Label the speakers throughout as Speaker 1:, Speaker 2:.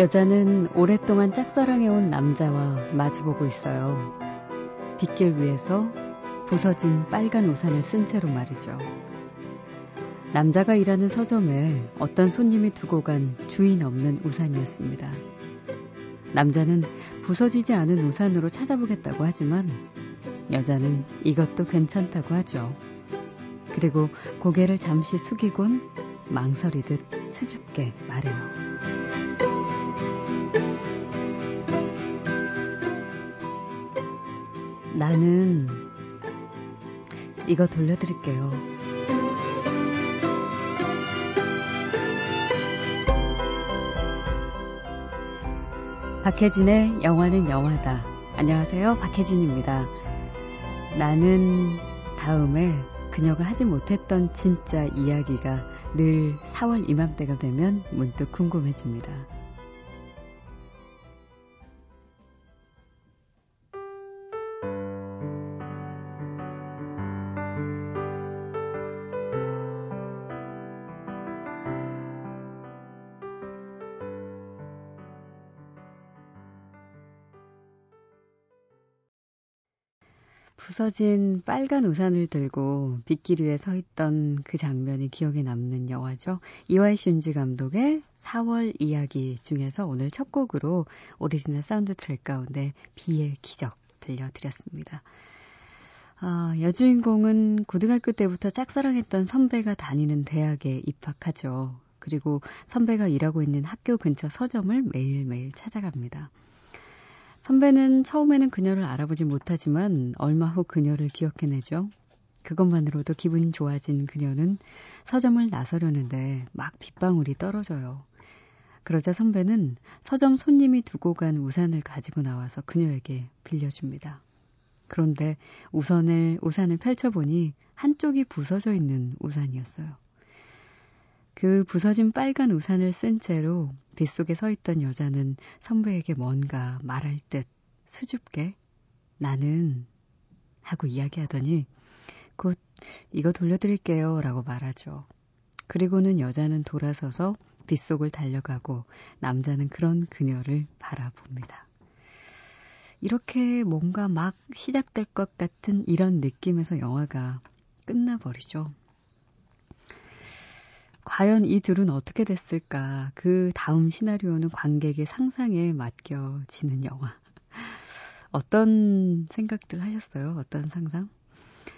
Speaker 1: 여자는 오랫동안 짝사랑해온 남자와 마주보고 있어요. 빗길 위에서 부서진 빨간 우산을 쓴 채로 말이죠. 남자가 일하는 서점에 어떤 손님이 두고 간 주인 없는 우산이었습니다. 남자는 부서지지 않은 우산으로 찾아보겠다고 하지만 여자는 이것도 괜찮다고 하죠. 그리고 고개를 잠시 숙이곤 망설이듯 수줍게 말해요. 나는 이거 돌려드릴게요. 박혜진의 영화는 영화다. 안녕하세요. 박혜진입니다. 나는 다음에 그녀가 하지 못했던 진짜 이야기가 늘 4월 이맘때가 되면 문득 궁금해집니다. 부서진 빨간 우산을 들고 빗길 위에 서 있던 그 장면이 기억에 남는 영화죠. 이와이 슌지 감독의 4월 이야기 중에서 오늘 첫 곡으로 오리지널 사운드 트랙 가운데 비의 기적 들려드렸습니다. 아, 여주인공은 고등학교 때부터 짝사랑했던 선배가 다니는 대학에 입학하죠. 그리고 선배가 일하고 있는 학교 근처 서점을 매일매일 찾아갑니다. 선배는 처음에는 그녀를 알아보지 못하지만 얼마 후 그녀를 기억해내죠. 그것만으로도 기분이 좋아진 그녀는 서점을 나서려는데 막 빗방울이 떨어져요. 그러자 선배는 서점 손님이 두고 간 우산을 가지고 나와서 그녀에게 빌려줍니다. 그런데 우산을, 우산을 펼쳐보니 한쪽이 부서져 있는 우산이었어요. 그 부서진 빨간 우산을 쓴 채로 빗속에 서 있던 여자는 선배에게 뭔가 말할 듯 수줍게 나는 하고 이야기하더니 곧 이거 돌려드릴게요 라고 말하죠. 그리고는 여자는 돌아서서 빗속을 달려가고 남자는 그런 그녀를 바라봅니다. 이렇게 뭔가 막 시작될 것 같은 이런 느낌에서 영화가 끝나버리죠. 과연 이 둘은 어떻게 됐을까? 그 다음 시나리오는 관객의 상상에 맡겨지는 영화. 어떤 생각들 하셨어요? 어떤 상상?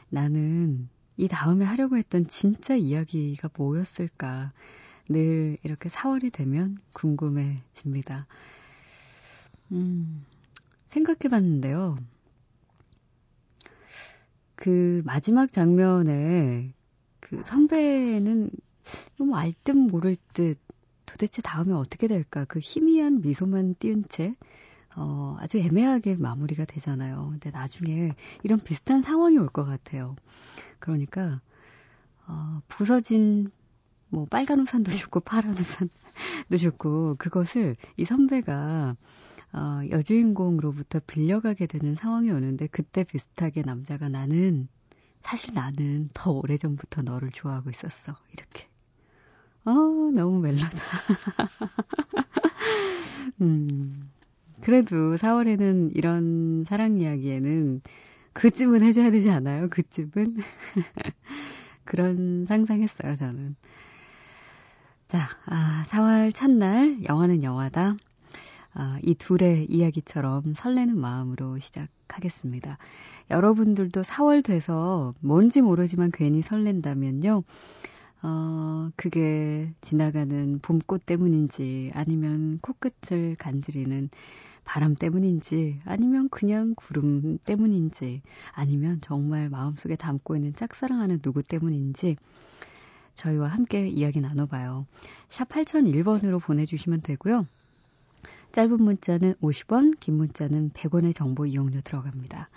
Speaker 1: 나는 이 다음에 하려고 했던 진짜 이야기가 뭐였을까? 늘 이렇게 4월이 되면 궁금해집니다. 음, 생각해 봤는데요. 그 마지막 장면에 그 선배는 너무 알듯 모를 듯 도대체 다음에 어떻게 될까 그 희미한 미소만 띄운 채 어, 아주 애매하게 마무리가 되잖아요. 근데 나중에 이런 비슷한 상황이 올 것 같아요. 그러니까 어, 부서진 뭐 빨간 우산도 좋고 파란 우산도 좋고 그것을 이 선배가 어, 여주인공으로부터 빌려가게 되는 상황이 오는데 그때 비슷하게 남자가 나는 사실 나는 더 오래전부터 너를 좋아하고 있었어. 이렇게 어, 너무 멜로다. 음, 그래도 4월에는 이런 사랑 이야기에는 그쯤은 해줘야 되지 않아요? 그쯤은? 그런 상상했어요, 저는. 자, 아, 4월 첫날, 영화는 영화다. 아, 이 둘의 이야기처럼 설레는 마음으로 시작하겠습니다. 여러분들도 4월 돼서 뭔지 모르지만 괜히 설렌다면요. 어, 그게 지나가는 봄꽃 때문인지 아니면 코끝을 간지리는 바람 때문인지 아니면 그냥 구름 때문인지 아니면 정말 마음속에 담고 있는 짝사랑하는 누구 때문인지 저희와 함께 이야기 나눠봐요. 샵 8001번으로 보내주시면 되고요. 짧은 문자는 50원, 긴 문자는 100원의 정보 이용료 들어갑니다.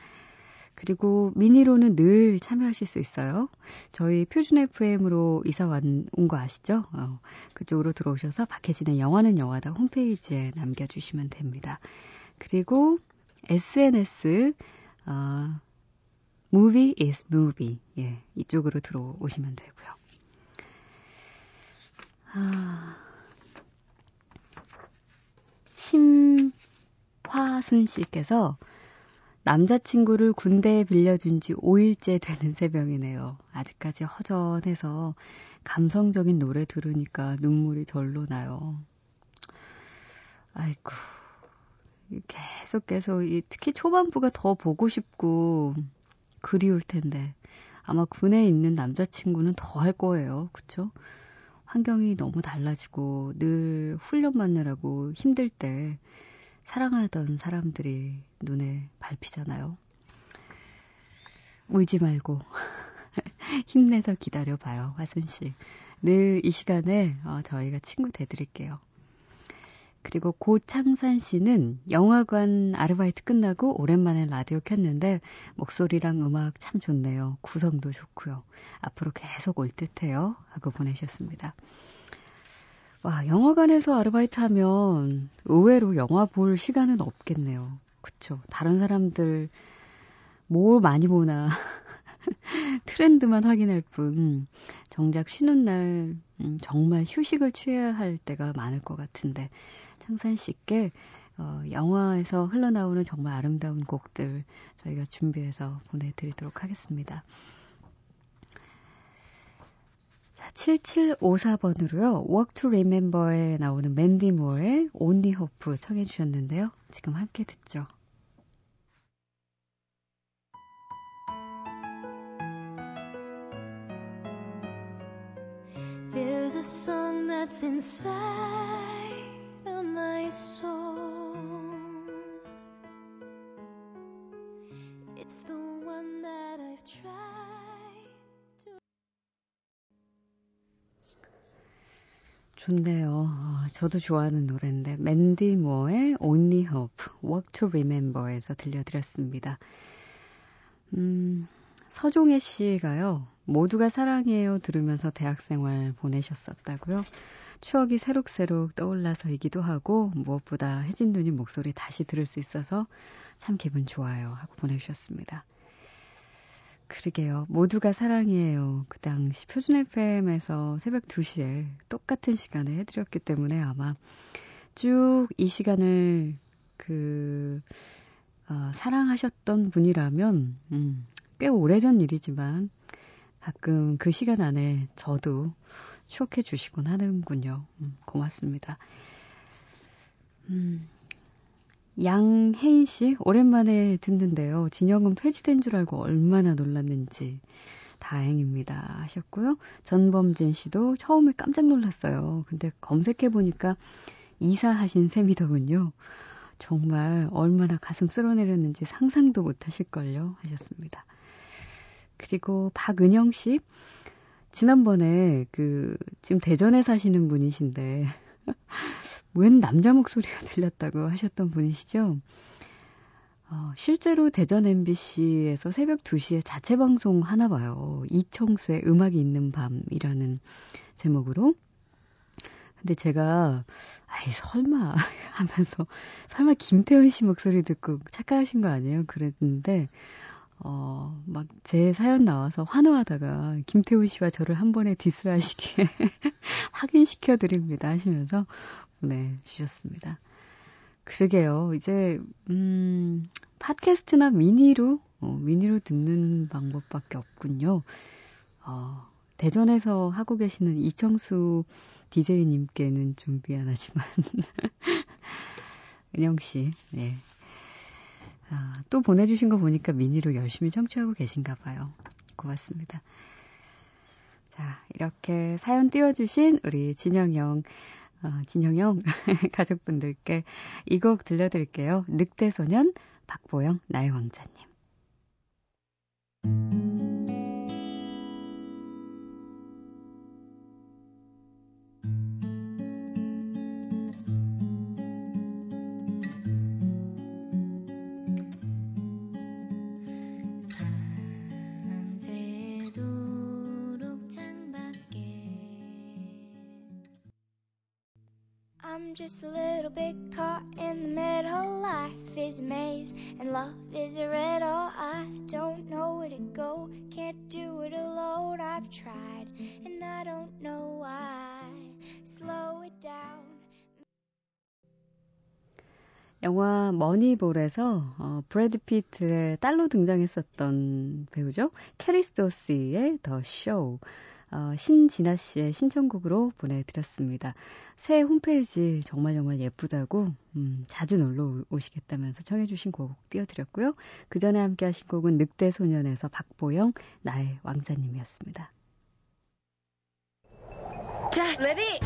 Speaker 1: 그리고 미니로는 늘 참여하실 수 있어요. 저희 표준 FM으로 이사 온 거 아시죠? 어, 그쪽으로 들어오셔서 박혜진의 영화는 영화다 홈페이지에 남겨주시면 됩니다. 그리고 SNS, 어, movie is movie. 예, 이쪽으로 들어오시면 되고요. 아, 심화순 씨께서 남자친구를 군대에 빌려준 지 5일째 되는 새벽이네요. 아직까지 허전해서 감성적인 노래 들으니까 눈물이 절로 나요. 아이고. 계속 계속, 특히 초반부가 더 보고 싶고 그리울 텐데. 아마 군에 있는 남자친구는 더 할 거예요. 그쵸? 환경이 너무 달라지고 늘 훈련 받느라고 힘들 때 사랑하던 사람들이 눈에 밟히잖아요. 울지 말고 힘내서 기다려봐요, 화순 씨. 늘 이 시간에 어, 저희가 친구 돼드릴게요. 그리고 고창산 씨는 영화관 아르바이트 끝나고 오랜만에 라디오 켰는데 목소리랑 음악 참 좋네요. 구성도 좋고요. 앞으로 계속 올 듯해요. 하고 보내셨습니다. 와, 영화관에서 아르바이트 하면 의외로 영화 볼 시간은 없겠네요. 그쵸. 다른 사람들 뭘 많이 보나. 트렌드만 확인할 뿐, 정작 쉬는 날, 음, 정말 휴식을 취해야 할 때가 많을 것 같은데, 창산 씨께, 어, 영화에서 흘러나오는 정말 아름다운 곡들 저희가 준비해서 보내드리도록 하겠습니다. 자, 7754번으로요. Walk to Remember에 나오는 맨디 모어의 Only Hope 청해 주셨는데요. 지금 함께 듣죠. There's a song that's inside of my soul. 좋네요. 어, 저도 좋아하는 노래인데 맨디 모어의 Only Hope, Walk to Remember에서 들려드렸습니다. 음, 서종혜 씨가요. 모두가 사랑해요 들으면서 대학생활 보내셨었다고요. 추억이 새록새록 떠올라서이기도 하고 무엇보다 혜진 누님 목소리 다시 들을 수 있어서 참 기분 좋아요 하고 보내주셨습니다. 그러게요. 모두가 사랑이에요. 그 당시 표준 FM에서 새벽 2시에 똑같은 시간에 해드렸기 때문에 아마 쭉 이 시간을 그, 어, 사랑하셨던 분이라면, 음, 꽤 오래전 일이지만 가끔 그 시간 안에 저도 추억해 주시곤 하는군요. 음, 고맙습니다. 음, 양혜인 씨, 오랜만에 듣는데요. 진영은 폐지된 줄 알고 얼마나 놀랐는지. 다행입니다. 하셨고요. 전범진 씨도 처음에 깜짝 놀랐어요. 근데 검색해 보니까 이사하신 셈이더군요. 정말 얼마나 가슴 쓸어내렸는지 상상도 못 하실걸요. 하셨습니다. 그리고 박은영 씨, 지난번에 그, 지금 대전에 사시는 분이신데, 웬 남자 목소리가 들렸다고 하셨던 분이시죠? 어, 실제로 대전 MBC에서 새벽 2시에 자체 방송 하나 봐요. 이청수의 음악이 있는 밤이라는 제목으로. 근데 제가, 아이, 설마, 하면서, 설마 김태훈 씨 목소리 듣고 착각하신 거 아니에요? 그랬는데, 어, 막 제 사연 나와서 환호하다가 김태훈 씨와 저를 한 번에 디스하시기에 확인시켜 드립니다 하시면서 보내주셨습니다. 그러게요. 이제, 음, 팟캐스트나 미니로, 어, 미니로 듣는 방법밖에 없군요. 어, 대전에서 하고 계시는 이청수 DJ님께는 좀 미안하지만. 은영 씨, 네. 아, 또 보내주신 거 보니까 미니로 열심히 청취하고 계신가 봐요. 고맙습니다. 자, 이렇게 사연 띄워주신 우리 진영영 어, 진영형 가족분들께 이 곡 들려드릴게요. 늑대소년 박보영 나의 왕자님.
Speaker 2: Is a maze and love is a riddle. I don't know where to go, can't do it alone. I've tried and I don't know why. Slow it down.
Speaker 1: 영화 머니볼에서 어, 브래드 피트의 딸로 등장했었던 배우죠. 캐리 스토스의 더 쇼. 어, 신진아 씨의 신청곡으로 보내드렸습니다. 새 홈페이지 정말 정말 예쁘다고 음, 자주 놀러 오시겠다면서 청해주신 곡 띄워드렸고요. 그 전에 함께 하신 곡은 늑대소년에서 박보영 나의 왕자님이었습니다.
Speaker 3: 자, Ready!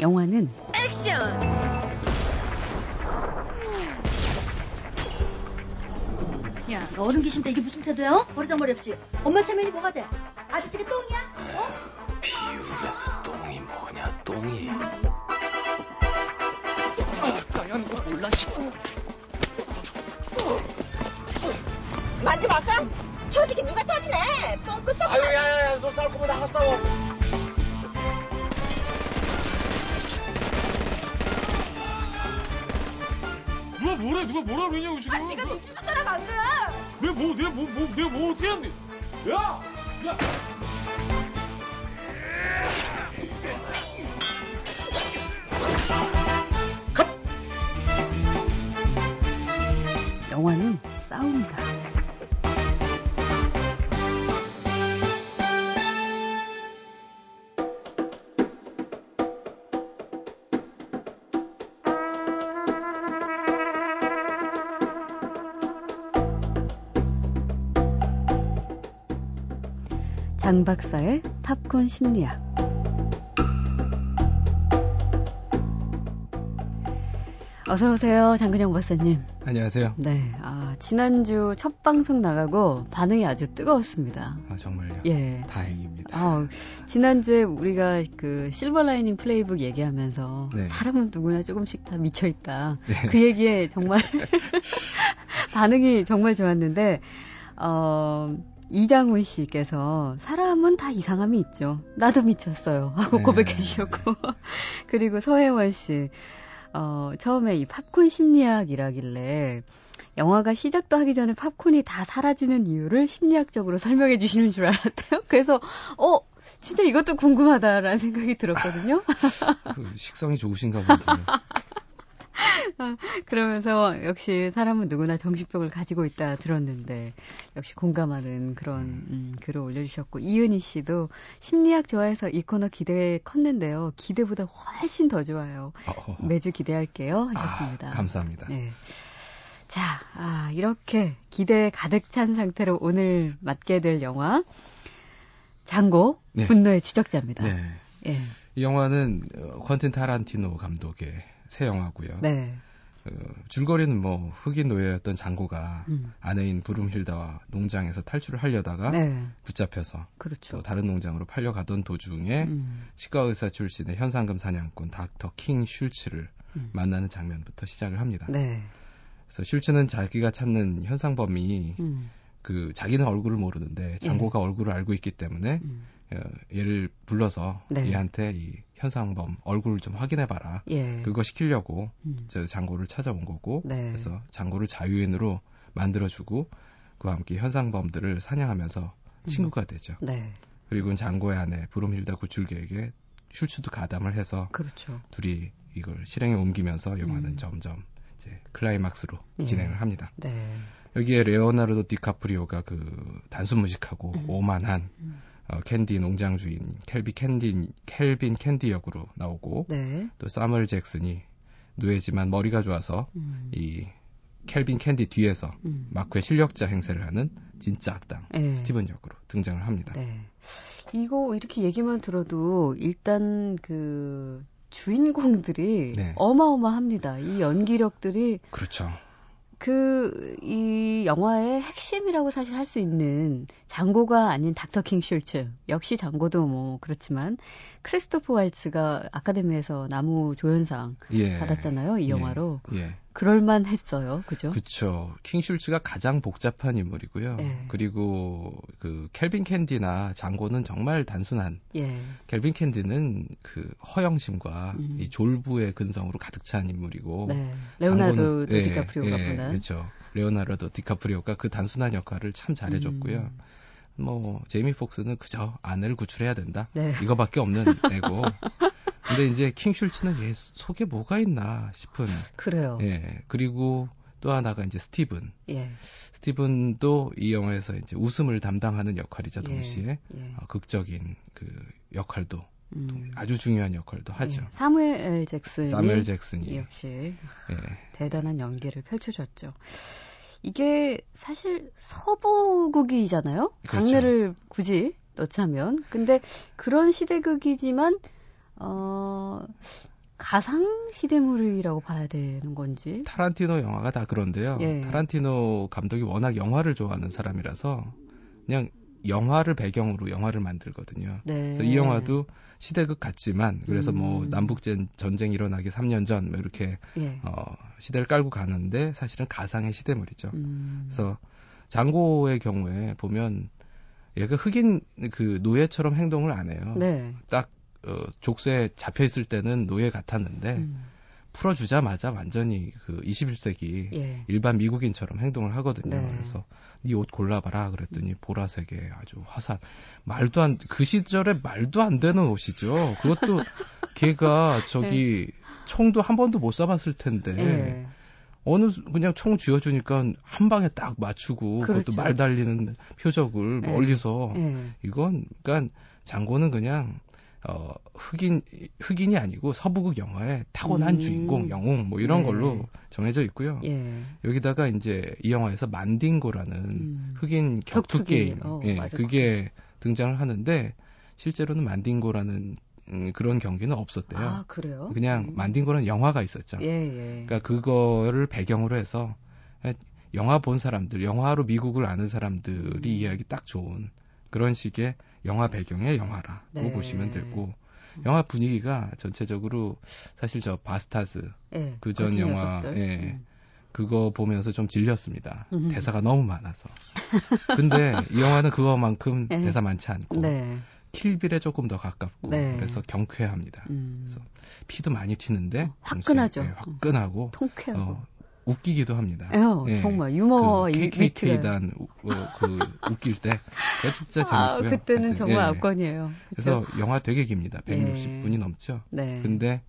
Speaker 1: 영화는
Speaker 3: 액션! 야, 너 어른 계신데 이게 무슨 태도야? 어? 버리장머리 없이. 엄마 체면이 뭐가 돼? 아저씨가 똥이야? 어?
Speaker 4: 비율에서 똥이 뭐냐 똥이 나연 거 몰라 싶고
Speaker 5: 만지 마사? 저지기 누가 터지네. 똥끝 썩.
Speaker 4: 아유 야 야 야 너 싸울 거면 나가 싸워
Speaker 6: 뭐래? 누가 뭐라 그러냐고 지금?
Speaker 5: 아 지금 눈치 줬잖아 방금.
Speaker 6: 내가 뭐, 내가 뭐, 뭐, 내가 뭐 어떻게 하는데? 야, 야.
Speaker 1: 영화는 싸움이다. 장 박사의 팝콘 심리학. 어서 오세요, 장근영 박사님.
Speaker 4: 안녕하세요
Speaker 1: 네, 아, 지난주 첫 방송 나가고 반응이 아주 뜨거웠습니다.
Speaker 4: 아 정말요
Speaker 1: 예.
Speaker 4: 다행입니다
Speaker 1: 아, 지난주에 우리가 그 실버 라이닝 플레이북 얘기하면서
Speaker 4: 네.
Speaker 1: 사람은 누구나 조금씩 다 미쳐 있다.
Speaker 4: 네.
Speaker 1: 그 얘기에 정말 반응이 정말 좋았는데, 어, 이장훈 씨께서 사람은 다 이상함이 있죠. 나도 미쳤어요. 하고
Speaker 4: 네.
Speaker 1: 고백해 주셨고. 그리고 서혜원 씨, 어, 처음에 이 팝콘 심리학이라길래 영화가 시작도 하기 전에 팝콘이 다 사라지는 이유를 심리학적으로 설명해 주시는 줄 알았대요. 그래서, 어, 진짜 이것도 궁금하다라는 생각이 들었거든요.
Speaker 4: 그 식성이 좋으신가 보네요
Speaker 1: 그러면서 역시 사람은 누구나 정신병을 가지고 있다 들었는데 역시 공감하는 그런 음, 글을 올려주셨고 이은희 씨도 심리학 좋아해서 이 코너 기대 컸는데요 기대보다 훨씬 더 좋아요
Speaker 4: 어,
Speaker 1: 매주 기대할게요 하셨습니다.
Speaker 4: 아, 감사합니다
Speaker 1: 네. 자, 아, 이렇게 기대에 가득 찬 상태로 오늘 맡게 될 영화 장고
Speaker 4: 네.
Speaker 1: 분노의 추적자입니다.
Speaker 4: 네.
Speaker 1: 예.
Speaker 4: 이 영화는 어, 퀸틴 타란티노 감독의 새 영화고요
Speaker 1: 네.
Speaker 4: 어, 줄거리는 뭐 흑인 노예였던 장고가
Speaker 1: 음.
Speaker 4: 아내인 부름힐다와 농장에서 탈출을 하려다가
Speaker 1: 네.
Speaker 4: 붙잡혀서
Speaker 1: 그렇죠.
Speaker 4: 또 다른 농장으로 팔려가던 도중에
Speaker 1: 음.
Speaker 4: 치과 의사 출신의 현상금 사냥꾼 닥터 킹 슐츠를
Speaker 1: 음.
Speaker 4: 만나는 장면부터 시작을 합니다.
Speaker 1: 네.
Speaker 4: 그래서 슐츠는 자기가 찾는 현상범이
Speaker 1: 음.
Speaker 4: 그 자기는 얼굴을 모르는데 장고가 얼굴을 알고 있기 때문에
Speaker 1: 음.
Speaker 4: 어, 얘를 불러서
Speaker 1: 네.
Speaker 4: 얘한테 이 현상범 얼굴을 좀 확인해 봐라.
Speaker 1: 예.
Speaker 4: 그거 시키려고
Speaker 1: 음.
Speaker 4: 저 장고를 찾아온 거고
Speaker 1: 네.
Speaker 4: 그래서 장고를 자유인으로 만들어주고 그와 함께 현상범들을 사냥하면서 친구가 되죠.
Speaker 1: 네.
Speaker 4: 그리고 장고의 아내 브롬힐다 구출계에게 슐츠도 가담을 해서
Speaker 1: 그렇죠.
Speaker 4: 둘이 이걸 실행에 옮기면서 영화는
Speaker 1: 음.
Speaker 4: 점점 이제 클라이막스로
Speaker 1: 예.
Speaker 4: 진행을 합니다.
Speaker 1: 네.
Speaker 4: 여기에 레오나르도 디카프리오가 그 단순 무식하고
Speaker 1: 음.
Speaker 4: 오만한
Speaker 1: 음.
Speaker 4: 어, 캔디 농장 주인 켈비 캔디 켈빈 캔디 역으로 나오고
Speaker 1: 네.
Speaker 4: 또 사무엘 잭슨이 노예지만 머리가 좋아서
Speaker 1: 음.
Speaker 4: 이 켈빈 캔디 뒤에서
Speaker 1: 음.
Speaker 4: 막후의 실력자 행세를 하는 진짜 악당
Speaker 1: 예.
Speaker 4: 스티븐 역으로 등장을 합니다.
Speaker 1: 네. 이거 이렇게 얘기만 들어도 일단 그 주인공들이
Speaker 4: 네.
Speaker 1: 어마어마합니다. 이 연기력들이
Speaker 4: 그렇죠.
Speaker 1: 그, 이 영화의 핵심이라고 사실 할 수 있는 장고가 아닌 닥터 킹 슐츠. 역시 장고도 뭐 그렇지만 크리스토퍼 왈츠가 아카데미에서 남우 조연상
Speaker 4: 예.
Speaker 1: 받았잖아요. 이
Speaker 4: 예.
Speaker 1: 영화로.
Speaker 4: 예.
Speaker 1: 그럴만 했어요. 그죠?
Speaker 4: 그쵸. 킹슐츠가 가장 복잡한 인물이고요.
Speaker 1: 네.
Speaker 4: 그리고 그 켈빈 캔디나 장고는 정말 단순한
Speaker 1: 예.
Speaker 4: 켈빈 캔디는 그 허영심과
Speaker 1: 음.
Speaker 4: 이 졸부의 근성으로 가득 찬 인물이고
Speaker 1: 네. 레오나르도
Speaker 4: 장고는- 예,
Speaker 1: 디카프리오가
Speaker 4: 예,
Speaker 1: 보는.
Speaker 4: 그렇죠. 레오나르도 디카프리오가 그 단순한 역할을 참 잘해줬고요.
Speaker 1: 음.
Speaker 4: 뭐 제이미 폭스는 그저 아내를 구출해야 된다.
Speaker 1: 네.
Speaker 4: 이거밖에 없는 애고. 근데 이제 킹슐츠는 얘 속에 뭐가 있나 싶은.
Speaker 1: 그래요.
Speaker 4: 예. 그리고 또 하나가 이제 스티븐.
Speaker 1: 예.
Speaker 4: 스티븐도 이 영화에서 이제 웃음을 담당하는 역할이자 동시에
Speaker 1: 예.
Speaker 4: 어, 극적인 그 역할도
Speaker 1: 음.
Speaker 4: 아주 중요한 역할도 하죠.
Speaker 1: 예. 사무엘. 잭슨이
Speaker 4: 사무엘 잭슨이
Speaker 1: 역시
Speaker 4: 예.
Speaker 1: 대단한 연기를 펼쳐줬죠. 이게 사실 서부극이잖아요.
Speaker 4: 그렇죠.
Speaker 1: 장르를 굳이 넣자면. 근데 그런 시대극이지만 어 가상 시대물이라고 봐야 되는 건지.
Speaker 4: 타란티노 영화가 다 그런데요.
Speaker 1: 예.
Speaker 4: 타란티노 감독이 워낙 영화를 좋아하는 사람이라서 그냥 영화를 배경으로 영화를 만들거든요.
Speaker 1: 네.
Speaker 4: 그래서 이 영화도 시대극 같지만 그래서 뭐
Speaker 1: 음.
Speaker 4: 남북 전쟁 일어나기 3년 전 뭐 이렇게
Speaker 1: 예.
Speaker 4: 어, 시대를 깔고 가는데 사실은 가상의 시대물이죠.
Speaker 1: 음.
Speaker 4: 그래서 장고의 경우에 보면 얘가 흑인 그 노예처럼 행동을 안 해요.
Speaker 1: 네.
Speaker 4: 딱 어, 족쇄에 잡혀 있을 때는 노예 같았는데
Speaker 1: 음.
Speaker 4: 풀어주자마자 완전히 그 21세기
Speaker 1: 예.
Speaker 4: 일반 미국인처럼 행동을 하거든요.
Speaker 1: 네.
Speaker 4: 그래서 네 옷 골라봐라 그랬더니 보라색에 아주 화사 말도 안 그 시절에 말도 안 되는 옷이죠. 그것도 걔가 저기 총도 한 번도 못 쏴봤을 텐데
Speaker 1: 네. 예.
Speaker 4: 어느 수- 그냥 총 쥐어주니까 한 방에 딱 맞추고 그것도
Speaker 1: 그렇죠.
Speaker 4: 말 달리는 표적을
Speaker 1: 네.
Speaker 4: 멀리서
Speaker 1: 예.
Speaker 4: 이건 그러니까 장고는 그냥 어 흑인 흑인이 아니고 서부극 영화의 타고난
Speaker 1: 음.
Speaker 4: 주인공 영웅 뭐 이런
Speaker 1: 네.
Speaker 4: 걸로 정해져 있고요.
Speaker 1: 예.
Speaker 4: 여기다가 이제 이 영화에서 만딩고라는
Speaker 1: 음.
Speaker 4: 흑인 격투. 게임
Speaker 1: 어,
Speaker 4: 예,
Speaker 1: 맞아.
Speaker 4: 그게 등장을 하는데 실제로는 만딩고라는 음, 그런 경기는 없었대요.
Speaker 1: 아, 그래요?
Speaker 4: 그냥
Speaker 1: 음.
Speaker 4: 만딩고라는 영화가 있었죠.
Speaker 1: 예, 예.
Speaker 4: 그러니까 그거를 배경으로 해서 영화 본 사람들, 영화로 미국을 아는 사람들이
Speaker 1: 음.
Speaker 4: 이해하기 딱 좋은 그런 식의 영화 배경의 영화라고
Speaker 1: 네.
Speaker 4: 보시면 되고 영화 분위기가 전체적으로 사실 저 바스타즈
Speaker 1: 예.
Speaker 4: 그전 영화. 예.
Speaker 1: 음.
Speaker 4: 그거 보면서 좀 질렸습니다.
Speaker 1: 음.
Speaker 4: 대사가 너무 많아서. 근데 이 영화는 그거만큼
Speaker 1: 예.
Speaker 4: 대사 많지 않고
Speaker 1: 네.
Speaker 4: 킬빌에 조금 더 가깝고
Speaker 1: 네.
Speaker 4: 그래서 경쾌합니다.
Speaker 1: 음.
Speaker 4: 그래서 피도 많이 튀는데
Speaker 1: 어, 화끈하죠.
Speaker 4: 동시에, 예, 화끈하고
Speaker 1: 통쾌하고.
Speaker 4: 어, 웃기기도 합니다.
Speaker 1: 어,
Speaker 4: 예.
Speaker 1: 정말 유머 그이
Speaker 4: KKK
Speaker 1: 위트가.
Speaker 4: 단 우- 어, 그 웃길 때 진짜
Speaker 1: 아,
Speaker 4: 재밌고요.
Speaker 1: 그때는
Speaker 4: 하여튼,
Speaker 1: 정말
Speaker 4: 예.
Speaker 1: 압권이에요.
Speaker 4: 그래서
Speaker 1: 그쵸?
Speaker 4: 영화 되게 깁니다. 160분이
Speaker 1: 예.
Speaker 4: 넘죠.
Speaker 1: 네.
Speaker 4: 근데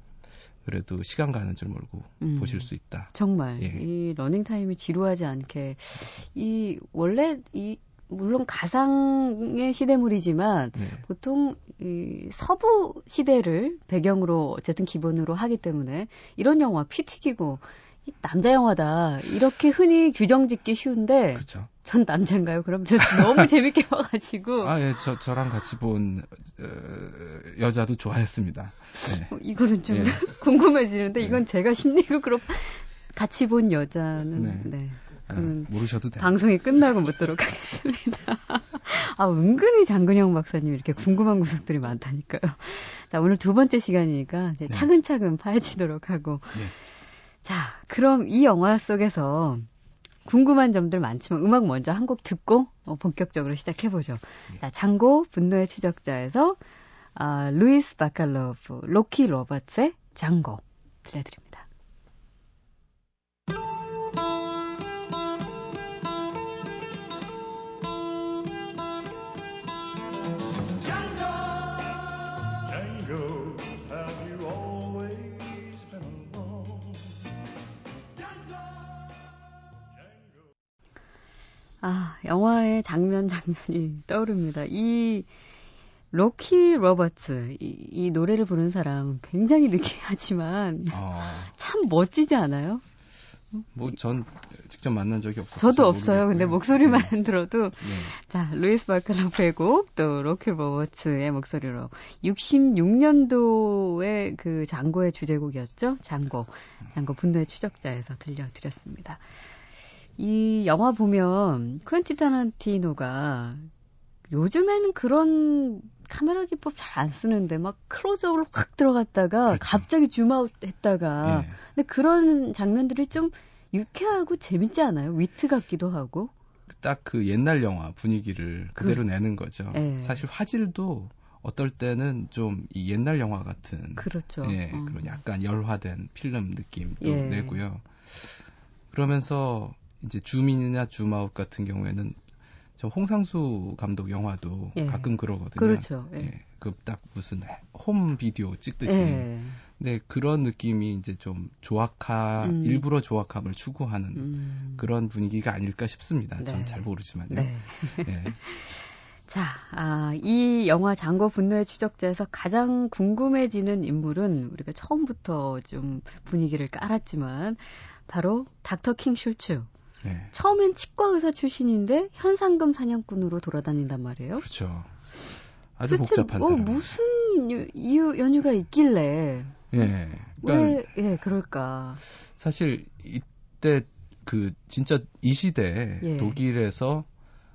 Speaker 4: 그래도 시간 가는 줄 모르고
Speaker 1: 음.
Speaker 4: 보실 수 있다.
Speaker 1: 정말
Speaker 4: 예.
Speaker 1: 이 러닝 타임이 지루하지 않게 이 원래 이 물론 가상의 시대물이지만
Speaker 4: 네.
Speaker 1: 보통 이 서부 시대를 배경으로 어쨌든 기본으로 하기 때문에 이런 영화 피 튀기고 이 남자 영화다 이렇게 흔히 규정 짓기 쉬운데
Speaker 4: 그렇죠.
Speaker 1: 전 남자인가요? 그럼 저 너무 재밌게 봐가지고
Speaker 4: 아, 예, 저, 저랑 같이 본, 어, 여자도 좋아했습니다. 네.
Speaker 1: 어, 이거는 좀
Speaker 4: 예.
Speaker 1: 궁금해지는데
Speaker 4: 네.
Speaker 1: 이건 제가 심리극으로 같이 본 여자는
Speaker 4: 네.
Speaker 1: 네.
Speaker 4: 아, 모르셔도 돼요.
Speaker 1: 방송이 끝나고 묻도록 하겠습니다. 아, 은근히 장근영 박사님 이렇게 궁금한 구석들이 많다니까요. 자, 오늘 두 번째 시간이니까
Speaker 4: 네.
Speaker 1: 차근차근 파헤치도록 하고.
Speaker 4: 네.
Speaker 1: 자, 그럼 이 영화 속에서 궁금한 점들 많지만 음악 먼저 한 곡 듣고 어, 본격적으로 시작해보죠.
Speaker 4: 네.
Speaker 1: 자, 장고 분노의 추적자에서 아, 루이스 바칼로브, 로키 로버츠의 장고 들려드립니다. 아, 영화의 장면 장면이 떠오릅니다. 이 로키 로버츠 이, 이 노래를 부른 사람 굉장히 느끼하지만
Speaker 4: 어,
Speaker 1: 참 멋지지 않아요?
Speaker 4: 뭐, 전 직접 만난 적이 없어서.
Speaker 1: 저도
Speaker 4: 잘
Speaker 1: 없어요. 근데
Speaker 4: 모르겠고요.
Speaker 1: 목소리만
Speaker 4: 네.
Speaker 1: 들어도
Speaker 4: 네.
Speaker 1: 자 루이스 바클로프의 곡 또 로키 로버츠의 목소리로 66년도의 그 장고의 주제곡이었죠. 장고 장고 분노의 추적자에서 들려드렸습니다. 이 영화 보면 쿠엔틴 타란티노가 요즘에는 그런 카메라 기법 잘 안 쓰는데 막 클로즈업으로 확 들어갔다가
Speaker 4: 그렇죠.
Speaker 1: 갑자기 줌아웃 했다가
Speaker 4: 예.
Speaker 1: 근데 그런 장면들이 좀 유쾌하고 재밌지 않아요? 위트 같기도 하고.
Speaker 4: 딱 그 옛날 영화 분위기를 그대로 내는 거죠.
Speaker 1: 예.
Speaker 4: 사실 화질도 어떨 때는 좀 이 옛날 영화 같은
Speaker 1: 그렇죠.
Speaker 4: 예,
Speaker 1: 어.
Speaker 4: 그런 약간 열화된 필름 느낌도
Speaker 1: 예.
Speaker 4: 내고요. 그러면서 이제 줌인이나 줌아웃 같은 경우에는 저 홍상수 감독 영화도
Speaker 1: 예.
Speaker 4: 가끔 그러거든요.
Speaker 1: 그렇죠. 예.
Speaker 4: 예. 그딱 무슨 홈 비디오 찍듯이.
Speaker 1: 예.
Speaker 4: 근데 그런 느낌이 이제 좀 조악함,
Speaker 1: 음.
Speaker 4: 일부러 조악함을 추구하는
Speaker 1: 음.
Speaker 4: 그런 분위기가 아닐까 싶습니다.
Speaker 1: 네.
Speaker 4: 전잘 모르지만요.
Speaker 1: 네.
Speaker 4: 예.
Speaker 1: 자, 아, 이 영화 장고 분노의 추적자에서 가장 궁금해지는 인물은 우리가 처음부터 좀 분위기를 깔았지만 바로 닥터 킹 슐츠.
Speaker 4: 예.
Speaker 1: 처음엔 치과 의사 출신인데 현상금 사냥꾼으로 돌아다닌단 말이에요.
Speaker 4: 그렇죠. 아주 복잡한
Speaker 1: 뭐
Speaker 4: 사람.
Speaker 1: 무슨 유- 이유 연유가 있길래
Speaker 4: 예. 그러니까
Speaker 1: 왜 예, 그럴까?
Speaker 4: 사실 이때 그 진짜 이 시대에
Speaker 1: 예.
Speaker 4: 독일에서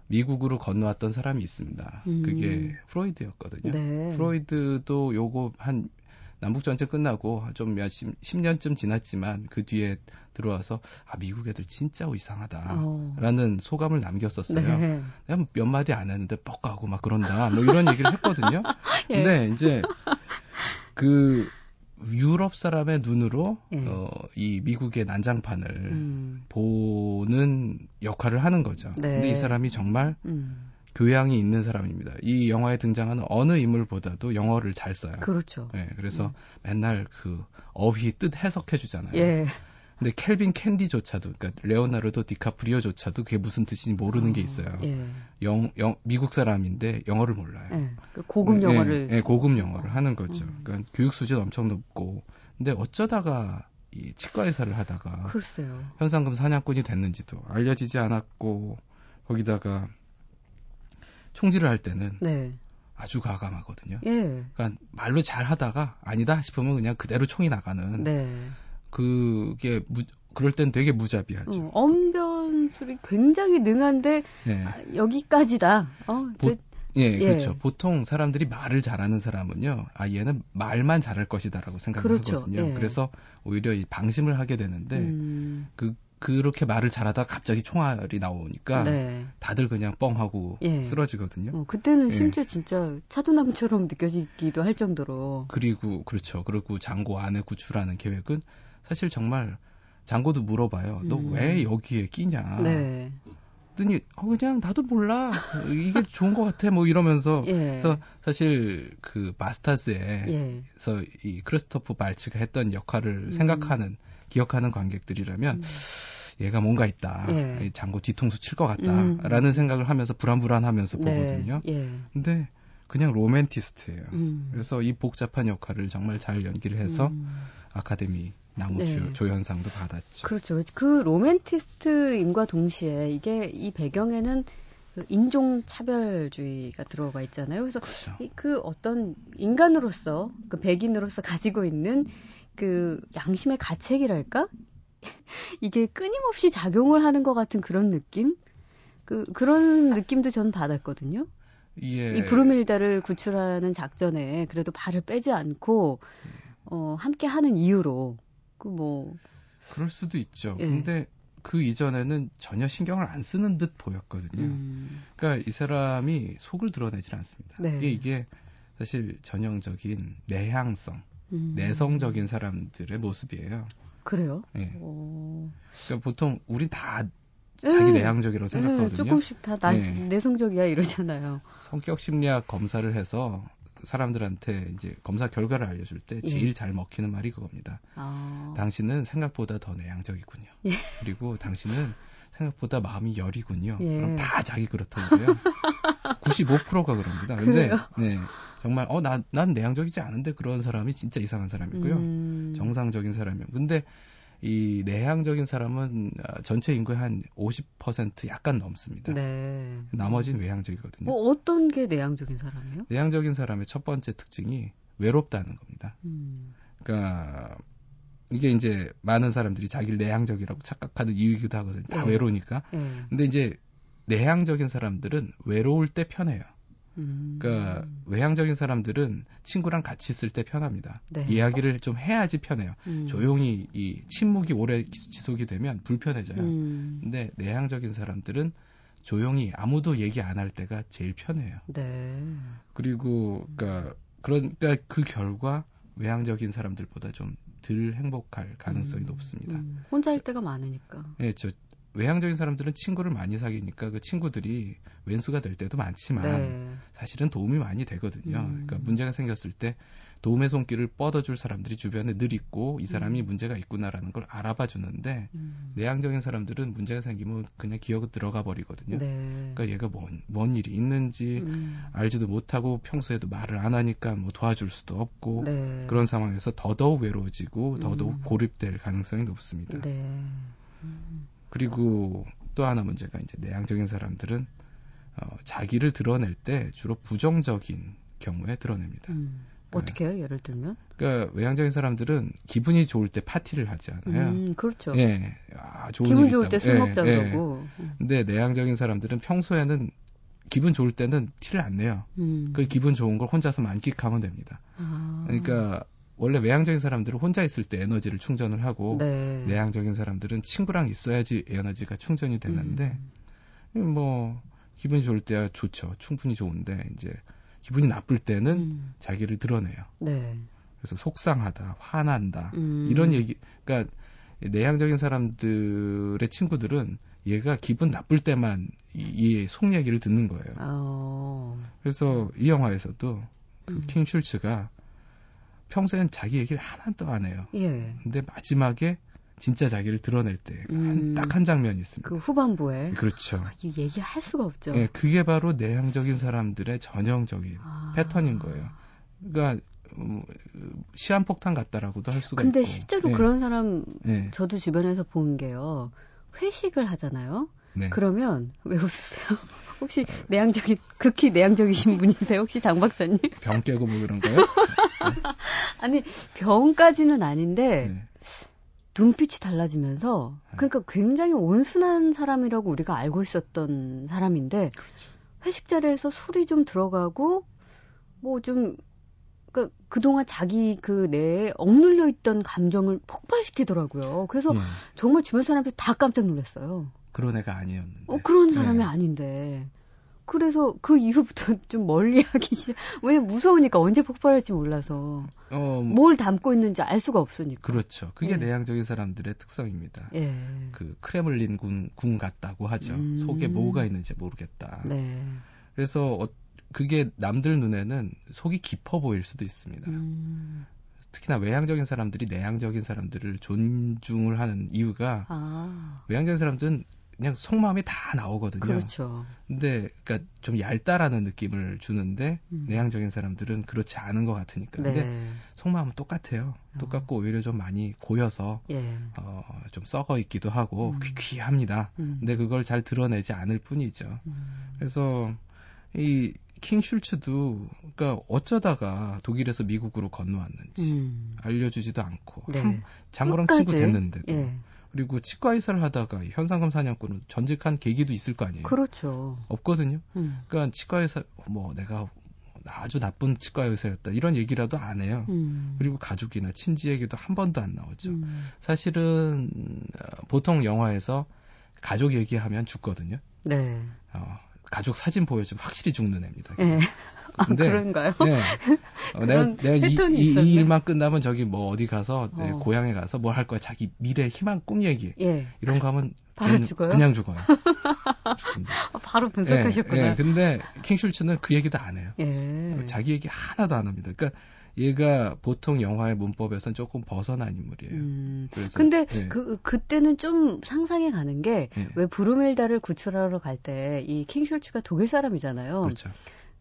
Speaker 4: 미국으로 건너왔던 사람이 있습니다.
Speaker 1: 음.
Speaker 4: 그게 프로이드였거든요.
Speaker 1: 네.
Speaker 4: 프로이드도 요거 한 남북 전쟁 끝나고 좀 몇십 10년쯤 지났지만 그 뒤에 들어와서 아 미국 애들 진짜 이상하다라는
Speaker 1: 어.
Speaker 4: 소감을 남겼었어요.
Speaker 1: 네.
Speaker 4: 내가 몇 마디 안 했는데 뻑하고 막 그런다. 뭐 이런 얘기를 했거든요.
Speaker 1: 예.
Speaker 4: 근데 이제 그 유럽 사람의 눈으로
Speaker 1: 예.
Speaker 4: 어, 이 미국의 난장판을
Speaker 1: 음.
Speaker 4: 보는 역할을 하는 거죠.
Speaker 1: 네.
Speaker 4: 근데 이 사람이 정말
Speaker 1: 음.
Speaker 4: 교양이 있는 사람입니다. 이 영화에 등장하는 어느 인물보다도 영어를 잘 써요.
Speaker 1: 그렇죠.
Speaker 4: 네, 그래서 맨날 그 어휘 뜻 해석해 주잖아요.
Speaker 1: 예.
Speaker 4: 근데 켈빈 캔디조차도 그러니까 레오나르도 디카프리오조차도 그게 무슨 뜻인지 모르는 게 있어요.
Speaker 1: 예.
Speaker 4: 영, 영 미국 사람인데 영어를 몰라요.
Speaker 1: 예. 그 고급
Speaker 4: 네,
Speaker 1: 영어를
Speaker 4: 네, 고급 영어를 하는 거죠.
Speaker 1: 음.
Speaker 4: 그러니까 교육 수준 엄청 높고. 근데 어쩌다가 이 치과 의사를 하다가
Speaker 1: 글쎄요.
Speaker 4: 현상금 사냥꾼이 됐는지도 알려지지 않았고 거기다가 총질을 할 때는
Speaker 1: 네.
Speaker 4: 아주 과감하거든요.
Speaker 1: 예.
Speaker 4: 그러니까 말로 잘 하다가 아니다 싶으면 그냥 그대로 총이 나가는
Speaker 1: 네.
Speaker 4: 그게 무, 그럴 땐 되게 무자비하죠.
Speaker 1: 어, 언변술이 굉장히 능한데
Speaker 4: 네.
Speaker 1: 아, 여기까지다. 어,
Speaker 4: 보-
Speaker 1: 그-
Speaker 4: 예,
Speaker 1: 예.
Speaker 4: 그렇죠. 보통 사람들이 말을 잘하는 사람은요, 아, 얘는 말만 잘할 것이다라고 생각을
Speaker 1: 그렇죠.
Speaker 4: 하거든요.
Speaker 1: 예.
Speaker 4: 그래서 오히려 이 방심을 하게 되는데,
Speaker 1: 음,
Speaker 4: 그, 그렇게 말을 잘하다가 갑자기 총알이 나오니까
Speaker 1: 네.
Speaker 4: 다들 그냥 뻥하고
Speaker 1: 예.
Speaker 4: 쓰러지거든요.
Speaker 1: 어, 그때는
Speaker 4: 예.
Speaker 1: 심지어 진짜 차도남처럼 느껴지기도 할 정도로.
Speaker 4: 그리고, 그렇죠. 그리고 장고 안에 구출하는 계획은 사실 정말 장고도 물어봐요. 너
Speaker 1: 음.
Speaker 4: 왜 여기에 끼냐?
Speaker 1: 네.
Speaker 4: 그랬더니, 어, 그냥 나도 몰라. 이게 좋은 것 같아. 뭐 이러면서.
Speaker 1: 예.
Speaker 4: 그래서 사실 그 마스타즈에
Speaker 1: 예.
Speaker 4: 이 크리스토프 발츠가 했던 역할을
Speaker 1: 음.
Speaker 4: 생각하는 기억하는 관객들이라면
Speaker 1: 음.
Speaker 4: 얘가 뭔가 있다.
Speaker 1: 예.
Speaker 4: 이 장고 뒤통수 칠 것 같다라는
Speaker 1: 음.
Speaker 4: 생각을 하면서 불안불안하면서
Speaker 1: 네.
Speaker 4: 보거든요.
Speaker 1: 예.
Speaker 4: 근데 그냥 로맨티스트예요.
Speaker 1: 음.
Speaker 4: 그래서 이 복잡한 역할을 정말 잘 연기를 해서
Speaker 1: 음.
Speaker 4: 아카데미 나무
Speaker 1: 네.
Speaker 4: 조- 조연상도 받았죠.
Speaker 1: 그렇죠. 그 로맨티스트임과 동시에 이게 이 배경에는 그 인종 차별주의가 들어가 있잖아요. 그래서
Speaker 4: 그렇죠.
Speaker 1: 이- 그 어떤 인간으로서 그 백인으로서 가지고 있는 그 양심의 가책이랄까? 이게 끊임없이 작용을 하는 것 같은 그런 느낌? 그 그런 느낌도 전 받았거든요.
Speaker 4: 예.
Speaker 1: 이 브루밀다를 구출하는 작전에 그래도 발을 빼지 않고 어 함께 하는 이유로 그 뭐
Speaker 4: 그럴 수도 있죠.
Speaker 1: 예.
Speaker 4: 근데 그 이전에는 전혀 신경을 안 쓰는 듯 보였거든요.
Speaker 1: 음,
Speaker 4: 그러니까 이 사람이 속을 드러내질 않습니다.
Speaker 1: 네.
Speaker 4: 이게, 이게 사실 전형적인 내향성,
Speaker 1: 음.
Speaker 4: 내성적인 사람들의 모습이에요.
Speaker 1: 그래요?
Speaker 4: 예.
Speaker 1: 어...
Speaker 4: 그러니까 보통 우린 다 자기
Speaker 1: 예.
Speaker 4: 내향적이라고
Speaker 1: 예,
Speaker 4: 생각하거든요.
Speaker 1: 조금씩 다 나,
Speaker 4: 네.
Speaker 1: 내성적이야 이러잖아요.
Speaker 4: 성격 심리학 검사를 해서 사람들한테 이제 검사 결과를 알려줄 때
Speaker 1: 예.
Speaker 4: 제일 잘 먹히는 말이 그겁니다.
Speaker 1: 아,
Speaker 4: 당신은 생각보다 더 내향적이군요.
Speaker 1: 예.
Speaker 4: 그리고 당신은 생각보다 마음이 여리군요.
Speaker 1: 예.
Speaker 4: 그럼 다 자기 그렇다고요. 95%가 그럽니다. 근데? 네 정말 어난난 내향적이지 않은데 그런 사람이 진짜 이상한 사람이고요.
Speaker 1: 음,
Speaker 4: 정상적인 사람이요. 근데 이 내향적인 사람은 아, 전체 인구의 한 50% 약간 넘습니다.
Speaker 1: 네.
Speaker 4: 나머지는 외향적이거든요.
Speaker 1: 뭐 어떤 게 내향적인 사람이에요?
Speaker 4: 내향적인 사람의 첫 번째 특징이 외롭다는 겁니다.
Speaker 1: 음,
Speaker 4: 그러니까 이게 이제 많은 사람들이 자기를 내향적이라고 착각하는 이유이기도 하거든요. 다
Speaker 1: 네.
Speaker 4: 외로우니까.
Speaker 1: 예.
Speaker 4: 근데 이제 내향적인 사람들은 외로울 때 편해요.
Speaker 1: 음.
Speaker 4: 그러니까 외향적인 사람들은 친구랑 같이 있을 때 편합니다.
Speaker 1: 네.
Speaker 4: 이야기를 좀 해야지 편해요.
Speaker 1: 음.
Speaker 4: 조용히 이 침묵이 오래 기- 지속이 되면 불편해져요.
Speaker 1: 음.
Speaker 4: 근데 내향적인 사람들은 조용히 아무도 얘기 안 할 때가 제일 편해요.
Speaker 1: 네.
Speaker 4: 그리고 그러니까 그러니까 그 결과 외향적인 사람들보다 좀 덜 행복할 가능성이
Speaker 1: 음.
Speaker 4: 높습니다.
Speaker 1: 음. 혼자일 때가 많으니까.
Speaker 4: 예, 저 외향적인 사람들은 친구를 많이 사귀니까 그 친구들이 왼수가 될 때도 많지만
Speaker 1: 네.
Speaker 4: 사실은 도움이 많이 되거든요.
Speaker 1: 음.
Speaker 4: 그러니까 문제가 생겼을 때 도움의 손길을 뻗어줄 사람들이 주변에 늘 있고 이 사람이 문제가 있구나라는 걸 알아봐 주는데
Speaker 1: 음.
Speaker 4: 내향적인 사람들은 문제가 생기면 그냥 기어가 들어가 버리거든요.
Speaker 1: 네.
Speaker 4: 그러니까 얘가 뭔, 뭔 일이 있는지
Speaker 1: 음.
Speaker 4: 알지도 못하고 평소에도 말을 안 하니까 뭐 도와줄 수도 없고
Speaker 1: 네.
Speaker 4: 그런 상황에서 더더욱 외로워지고 더더욱
Speaker 1: 음.
Speaker 4: 고립될 가능성이 높습니다.
Speaker 1: 네.
Speaker 4: 그리고 또 하나 문제가 이제 내향적인 사람들은 어, 자기를 드러낼 때 주로 부정적인 경우에 드러냅니다.
Speaker 1: 음. 어떻게 해요? 예를 들면?
Speaker 4: 그러니까 외향적인 사람들은 기분이 좋을 때 파티를 하지 않아요.
Speaker 1: 음, 그렇죠.
Speaker 4: 예, 아, 좋은
Speaker 1: 기분
Speaker 4: 일
Speaker 1: 좋을
Speaker 4: 있다고.
Speaker 1: 때술
Speaker 4: 예,
Speaker 1: 먹자
Speaker 4: 예.
Speaker 1: 그러고.
Speaker 4: 근데 내향적인 사람들은 평소에는 기분 좋을 때는 티를 안 내요.
Speaker 1: 음.
Speaker 4: 그 기분 좋은 걸 혼자서 만끽하면 됩니다.
Speaker 1: 아.
Speaker 4: 그러니까 원래 외향적인 사람들은 혼자 있을 때 에너지를 충전을 하고
Speaker 1: 네.
Speaker 4: 내향적인 사람들은 친구랑 있어야지 에너지가 충전이 되는데 뭐 기분이 좋을 때야 좋죠. 충분히 좋은데 이제 기분이 나쁠 때는
Speaker 1: 음.
Speaker 4: 자기를 드러내요.
Speaker 1: 네.
Speaker 4: 그래서 속상하다, 화난다
Speaker 1: 음.
Speaker 4: 이런 얘기. 그러니까 내향적인 사람들의 친구들은 얘가 기분 나쁠 때만 이, 이속 얘기를 듣는 거예요.
Speaker 1: 어.
Speaker 4: 그래서 이 영화에서도 그
Speaker 1: 음.
Speaker 4: 킹 슐츠가 평소엔 자기 얘기를 하나도 안 해요.
Speaker 1: 예.
Speaker 4: 근데 마지막에 진짜 자기를 드러낼 때
Speaker 1: 음.
Speaker 4: 딱한 장면이 있습니다.
Speaker 1: 그 후반부에
Speaker 4: 그렇죠.
Speaker 1: 이 얘기할 수가 없죠.
Speaker 4: 예, 그게 바로 내향적인 사람들의 전형적인
Speaker 1: 아.
Speaker 4: 패턴인 거예요. 그러니까 음, 시한폭탄 같다라고도 할 수가
Speaker 1: 근데
Speaker 4: 있고.
Speaker 1: 실제로
Speaker 4: 예,
Speaker 1: 그런 사람
Speaker 4: 예,
Speaker 1: 저도 주변에서 본 게요. 회식을 하잖아요.
Speaker 4: 네.
Speaker 1: 그러면 왜 웃으세요? 혹시 내향적인 극히 내향적이신 분이세요? 혹시 장 박사님?
Speaker 4: 병 깨고 뭐 그런 거요?
Speaker 1: 아니 병까지는 아닌데
Speaker 4: 네.
Speaker 1: 눈빛이 달라지면서 그러니까 굉장히 온순한 사람이라고 우리가 알고 있었던 사람인데 회식 자리에서 술이 좀 들어가고 뭐좀 그, 그동안 자기 그 내에 억눌려 있던 감정을 폭발시키더라고요. 그래서
Speaker 4: 예,
Speaker 1: 정말 주변 사람들이 다 깜짝 놀랐어요.
Speaker 4: 그런 애가 아니었는데.
Speaker 1: 어, 그런 사람이
Speaker 4: 네.
Speaker 1: 아닌데. 그래서 그 이후부터 좀 멀리 하기 시작. 왜냐면 무서우니까 언제 폭발할지 몰라서.
Speaker 4: 어, 뭐,
Speaker 1: 뭘 담고 있는지 알 수가 없으니까.
Speaker 4: 그렇죠. 그게
Speaker 1: 예.
Speaker 4: 내향적인 사람들의 특성입니다.
Speaker 1: 예.
Speaker 4: 그 크레물린 군, 궁 같다고 하죠.
Speaker 1: 음.
Speaker 4: 속에 뭐가 있는지 모르겠다.
Speaker 1: 네.
Speaker 4: 그래서 어, 그게 남들 눈에는 속이 깊어 보일 수도 있습니다.
Speaker 1: 음.
Speaker 4: 특히나 외향적인 사람들이 내향적인 사람들을 존중을 하는 이유가
Speaker 1: 아.
Speaker 4: 외향적인 사람들은 그냥 속마음이 다 나오거든요.
Speaker 1: 그렇죠.
Speaker 4: 근데 그러니까 좀 얇다라는 느낌을 주는데
Speaker 1: 음.
Speaker 4: 내향적인 사람들은 그렇지 않은 것 같으니까. 근데
Speaker 1: 네.
Speaker 4: 속마음은 똑같아요. 똑같고 오히려 좀 많이 고여서
Speaker 1: 예.
Speaker 4: 어, 좀 썩어 있기도 하고
Speaker 1: 음.
Speaker 4: 귀귀합니다.
Speaker 1: 음.
Speaker 4: 근데 그걸 잘 드러내지 않을 뿐이죠.
Speaker 1: 음.
Speaker 4: 그래서 이 킹 슐츠도 그러니까 어쩌다가 독일에서 미국으로 건너왔는지
Speaker 1: 음.
Speaker 4: 알려주지도 않고
Speaker 1: 네.
Speaker 4: 한- 장거랑. 친구 됐는데도
Speaker 1: 예.
Speaker 4: 그리고 치과 의사를 하다가 현상금 사냥꾼으로 전직한 계기도 있을 거 아니에요.
Speaker 1: 그렇죠.
Speaker 4: 없거든요.
Speaker 1: 음.
Speaker 4: 그러니까 치과 의사 뭐 내가 아주 나쁜 치과 의사였다 이런 얘기라도 안 해요.
Speaker 1: 음.
Speaker 4: 그리고 가족이나 친지 얘기도 한 번도 안 나오죠.
Speaker 1: 음.
Speaker 4: 사실은 어, 보통 영화에서 가족 얘기하면 죽거든요.
Speaker 1: 네.
Speaker 4: 어, 가족 사진 보여주면 확실히 죽는 애입니다.
Speaker 1: 예. 아,
Speaker 4: 근데-
Speaker 1: 그런가요?
Speaker 4: 네. 어, 내가, 내가 이,
Speaker 1: 이-
Speaker 4: 이. 일만 끝나면 저기 뭐 어디 가서 내
Speaker 1: 어.
Speaker 4: 고향에 가서 뭘 할 거야. 자기 미래 희망 꿈 얘기
Speaker 1: 예.
Speaker 4: 이런 거 하면
Speaker 1: 바로
Speaker 4: 그냥,
Speaker 1: 죽어요?
Speaker 4: 그냥 죽어요. 죽습니다.
Speaker 1: 아, 바로 분석하셨구나.
Speaker 4: 예, 예. 근데 킹슐츠는 그 얘기도 안 해요.
Speaker 1: 예.
Speaker 4: 자기 얘기 하나도 안 합니다. 그러니까 얘가 보통 영화의 문법에선 조금 벗어난 인물이에요.
Speaker 1: 음.
Speaker 4: 그래서
Speaker 1: 근데
Speaker 4: 예.
Speaker 1: 그 그때는 좀 상상이 가는 게왜
Speaker 4: 예.
Speaker 1: 브루밀다를 구출하러 갈 때 이 킹쇼츠가 독일 사람이잖아요.
Speaker 4: 그렇죠.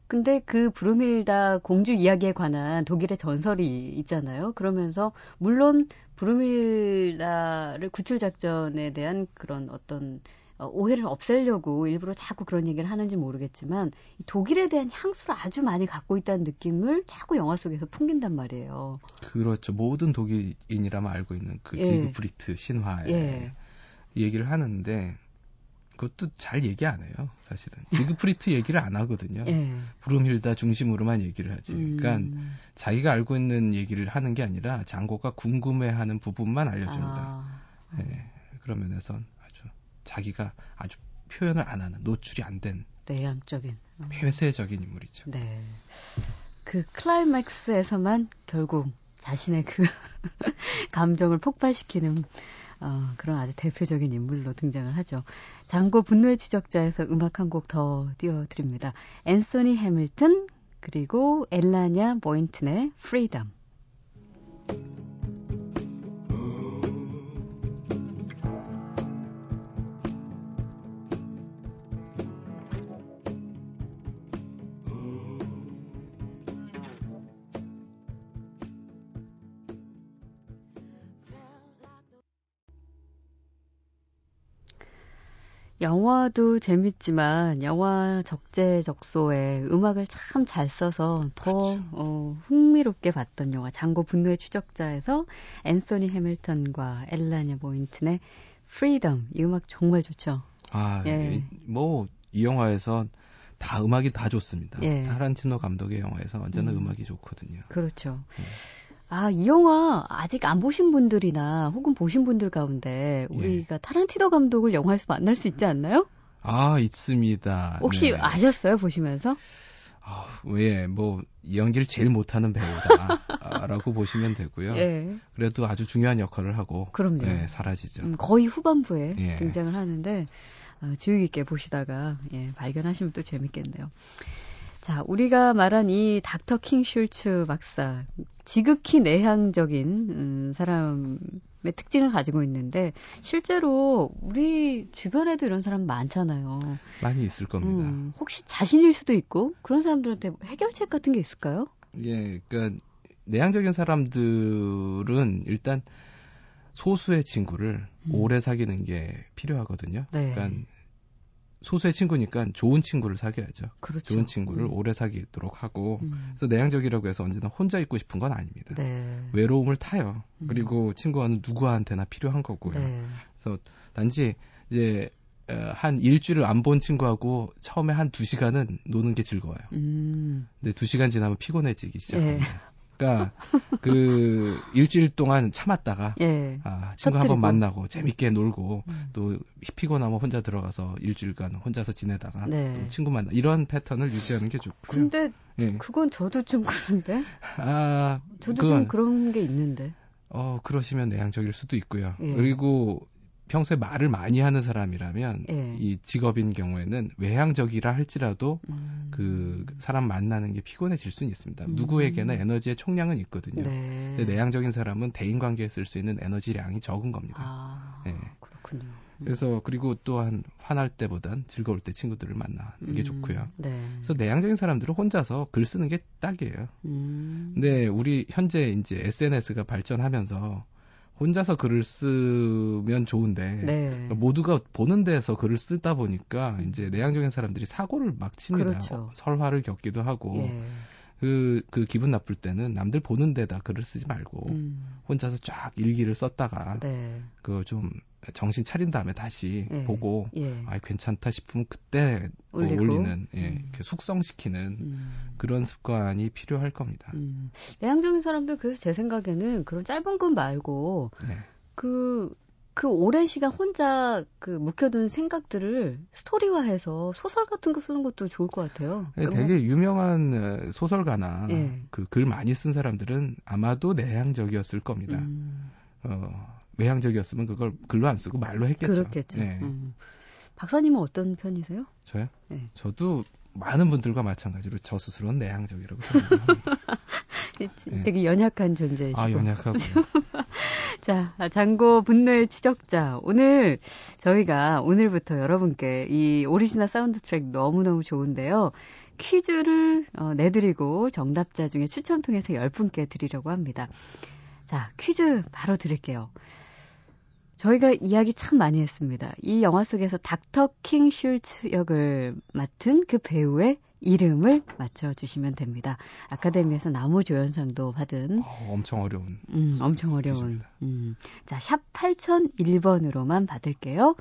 Speaker 1: 근데 그 브루밀다 공주 이야기에 관한 독일의 전설이 있잖아요. 그러면서 물론 브루밀다를 구출 작전에 대한 그런 어떤 어, 오해를 없애려고 일부러 자꾸 그런 얘기를 하는지 모르겠지만 이 독일에 대한 향수를 아주 많이 갖고 있다는 느낌을 자꾸 영화 속에서 풍긴단 말이에요.
Speaker 4: 그렇죠. 모든 독일인이라면 알고 있는 그
Speaker 1: 예.
Speaker 4: 지그프리트 신화에
Speaker 1: 예.
Speaker 4: 얘기를 하는데 그것도 잘 얘기 안 해요, 사실은. 지그프리트 얘기를 안 하거든요.
Speaker 1: 예.
Speaker 4: 브룸힐다 중심으로만 얘기를 하지.
Speaker 1: 음.
Speaker 4: 그러니까 자기가 알고 있는 얘기를 하는 게 아니라 장고가 궁금해하는 부분만 알려준다.
Speaker 1: 아,
Speaker 4: 예, 그런 면에선 아주 자기가 아주 표현을 안 하는 노출이 안 된
Speaker 1: 내향적인. 어.
Speaker 4: 폐쇄적인 인물이죠.
Speaker 1: 네. 그 클라이맥스에서만 결국 자신의 그 감정을 폭발시키는 어, 그런 아주 대표적인 인물로 등장을 하죠. 장고 분노의 추적자에서 음악 한 곡 더 띄워드립니다. 앤소니 해밀턴 그리고 엘라냐 보인튼의 Freedom. 영화도 재밌지만 영화 적재적소에 음악을 참 잘 써서 더
Speaker 4: 그렇죠.
Speaker 1: 어, 흥미롭게 봤던 영화 장고 분노의 추적자에서 앤소니 해밀턴과 엘라냐 보인튼의 Freedom 이 음악 정말 좋죠.
Speaker 4: 아,
Speaker 1: 예.
Speaker 4: 뭐 이 영화에선 다 음악이 다 좋습니다.
Speaker 1: 예.
Speaker 4: 타란티노 감독의 영화에서 언제나
Speaker 1: 음.
Speaker 4: 음. 악이 좋거든요.
Speaker 1: 그렇죠.
Speaker 4: 네.
Speaker 1: 아, 이 영화 아직 안 보신 분들이나 혹은 보신 분들 가운데
Speaker 4: 예.
Speaker 1: 우리가 타란티노 감독을 영화에서 만날 수 있지 않나요?
Speaker 4: 아, 있습니다.
Speaker 1: 혹시
Speaker 4: 네.
Speaker 1: 아셨어요? 보시면서?
Speaker 4: 아, 예, 뭐, 이 연기를 제일 못하는 배우다라고 보시면 되고요.
Speaker 1: 예.
Speaker 4: 그래도 아주 중요한 역할을 하고,
Speaker 1: 그럼요.
Speaker 4: 네, 사라지죠.
Speaker 1: 음, 거의 후반부에
Speaker 4: 예.
Speaker 1: 등장을 하는데 어, 주의 깊게 보시다가 예, 발견하시면 또 재밌겠네요. 자, 우리가 말한 이 닥터 킹 슐츠 박사 지극히 내향적인 음, 사람의 특징을 가지고 있는데 실제로 우리 주변에도 이런 사람 많잖아요.
Speaker 4: 많이 있을 겁니다.
Speaker 1: 음, 혹시 자신일 수도 있고 그런 사람들한테 해결책 같은 게 있을까요?
Speaker 4: 예, 그러니까 내향적인 사람들은 일단 소수의 친구를
Speaker 1: 음.
Speaker 4: 오래 사귀는 게 필요하거든요.
Speaker 1: 네.
Speaker 4: 그러니까 소수의 친구니까 좋은 친구를 사귀어야죠.
Speaker 1: 그렇죠.
Speaker 4: 좋은 친구를
Speaker 1: 음.
Speaker 4: 오래 사귀도록 하고
Speaker 1: 음,
Speaker 4: 그래서 내향적이라고 해서 언제나 혼자 있고 싶은 건 아닙니다.
Speaker 1: 네.
Speaker 4: 외로움을 타요.
Speaker 1: 음.
Speaker 4: 그리고 친구와는 누구한테나 필요한 거고요.
Speaker 1: 네.
Speaker 4: 그래서 단지 이제 어, 한 일주일을 안 본 친구하고 처음에 한 두 시간은 노는 게 즐거워요.
Speaker 1: 음,
Speaker 4: 근데 두 시간 지나면 피곤해지기
Speaker 1: 예.
Speaker 4: 시작합니다. 그러니까 그 일주일 동안 참았다가
Speaker 1: 예.
Speaker 4: 아, 친구
Speaker 1: 터뜨리고.
Speaker 4: 한번 만나고 재밌게 놀고
Speaker 1: 음.
Speaker 4: 또 피곤하면 혼자 들어가서 일주일간 혼자서 지내다가
Speaker 1: 네.
Speaker 4: 또 친구 만나 이런 패턴을 유지하는 게 좋고요.
Speaker 1: 근데
Speaker 4: 예.
Speaker 1: 그건 저도 좀 그런데
Speaker 4: 아,
Speaker 1: 저도
Speaker 4: 그건,
Speaker 1: 좀 그런 게 있는데
Speaker 4: 어, 그러시면 내향적일 수도 있고요.
Speaker 1: 예.
Speaker 4: 그리고 평소에 말을 많이 하는 사람이라면
Speaker 1: 예.
Speaker 4: 이 직업인 경우에는 외향적이라 할지라도
Speaker 1: 음,
Speaker 4: 그 사람 만나는 게 피곤해질 수는 있습니다.
Speaker 1: 음.
Speaker 4: 누구에게나 에너지의 총량은 있거든요.
Speaker 1: 네.
Speaker 4: 근데 내향적인 사람은 대인 관계에 쓸 수 있는 에너지량이 적은 겁니다.
Speaker 1: 아
Speaker 4: 예.
Speaker 1: 그렇군요.
Speaker 4: 그래서 그리고 또한 화날 때보단 즐거울 때 친구들을 만나는 게
Speaker 1: 음,
Speaker 4: 좋고요.
Speaker 1: 네.
Speaker 4: 그래서 내향적인 사람들은 혼자서 글 쓰는 게 딱이에요.
Speaker 1: 음,
Speaker 4: 근데 우리 현재 이제 SNS가 발전하면서 혼자서 글을 쓰면 좋은데
Speaker 1: 네.
Speaker 4: 모두가 보는 데서 글을 쓰다 보니까 이제 내향적인 사람들이 사고를 막 칩니다.
Speaker 1: 그렇죠.
Speaker 4: 설화를 겪기도 하고
Speaker 1: 예.
Speaker 4: 그, 그 기분 나쁠 때는 남들 보는 데다 글을 쓰지 말고
Speaker 1: 음,
Speaker 4: 혼자서 쫙 일기를 썼다가
Speaker 1: 네.
Speaker 4: 그거 좀 정신 차린 다음에 다시
Speaker 1: 예.
Speaker 4: 보고
Speaker 1: 예.
Speaker 4: 아 괜찮다 싶으면 그때 뭐
Speaker 1: 올리고.
Speaker 4: 올리는 예,
Speaker 1: 음.
Speaker 4: 숙성시키는
Speaker 1: 음,
Speaker 4: 그런 습관이 필요할 겁니다.
Speaker 1: 음. 내향적인 사람들 그래서 제 생각에는 그런 짧은 글 말고
Speaker 4: 네.
Speaker 1: 그, 그 오랜 시간 혼자 그 묵혀둔 생각들을 스토리화해서 소설 같은 거 쓰는 것도 좋을 것 같아요.
Speaker 4: 예,
Speaker 1: 그러니까
Speaker 4: 되게 유명한 어, 소설가나
Speaker 1: 예.
Speaker 4: 그글 많이 쓴 사람들은 아마도 내향적이었을 겁니다.
Speaker 1: 음,
Speaker 4: 어, 외향적이었으면 그걸 글로 안 쓰고 말로 했겠죠.
Speaker 1: 그렇겠죠.
Speaker 4: 예.
Speaker 1: 음. 박사님은 어떤 편이세요?
Speaker 4: 저요?
Speaker 1: 예.
Speaker 4: 저도 많은 분들과 마찬가지로 저 스스로는 내향적이라고 생각합니다. 예.
Speaker 1: 되게 연약한 존재이시고.
Speaker 4: 아, 연약하고요.
Speaker 1: 자, 장고 분노의 추적자. 오늘 저희가 오늘부터 여러분께 이 오리지널 사운드 트랙 너무너무 좋은데요. 퀴즈를 어, 내드리고 정답자 중에 추첨 통해서 10분께 드리려고 합니다. 자, 퀴즈 바로 드릴게요. 저희가 이야기 참 많이 했습니다. 이 영화 속에서 닥터 킹 슐츠 역을 맡은 그 배우의 이름을 맞춰주시면 됩니다. 아카데미에서 나무 조연상도 받은
Speaker 4: 어, 엄청 어려운.
Speaker 1: 음, 엄청 어려운. 음. 자, 샵 8001번으로만 받을게요.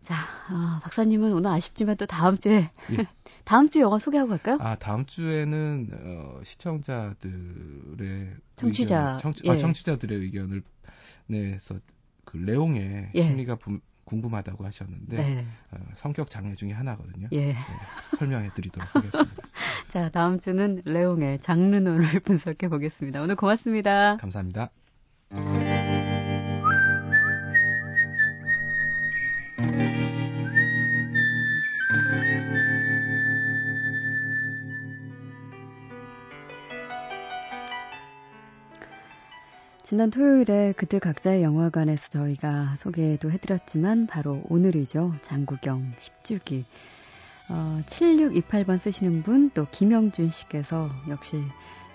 Speaker 1: 자, 아, 박사님은 오늘 아쉽지만 또 다음 주에
Speaker 4: 예.
Speaker 1: 다음 주 영화 소개하고 갈까요?
Speaker 4: 아 다음 주에는 어, 시청자들의
Speaker 1: 청취자,
Speaker 4: 의견, 청취,
Speaker 1: 예.
Speaker 4: 아, 청취자들의 의견을 내서 그 레옹의
Speaker 1: 예.
Speaker 4: 심리가 부- 궁금하다고 하셨는데
Speaker 1: 네.
Speaker 4: 어, 성격 장애 중에 하나거든요.
Speaker 1: 예.
Speaker 4: 네, 설명해 드리도록 하겠습니다.
Speaker 1: 자, 다음 주는 레옹의 장르논을 분석해 보겠습니다. 오늘 고맙습니다.
Speaker 4: 감사합니다.
Speaker 1: 지난 토요일에 그들 각자의 영화관에서 저희가 소개도 해드렸지만 바로 오늘이죠. 장구경 10주기. 어, 7628번 쓰시는 분 또 김영준 씨께서 역시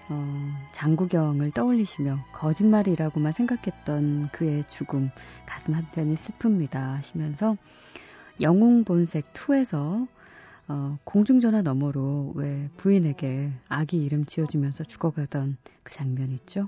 Speaker 1: 어, 장구경을 떠올리시며 거짓말이라고만 생각했던 그의 죽음 가슴 한편이 슬픕니다 하시면서 영웅본색 2에서 어, 공중전화 너머로 왜 부인에게 아기 이름 지어주면서 죽어가던 그 장면 있죠.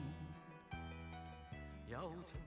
Speaker 7: 有情。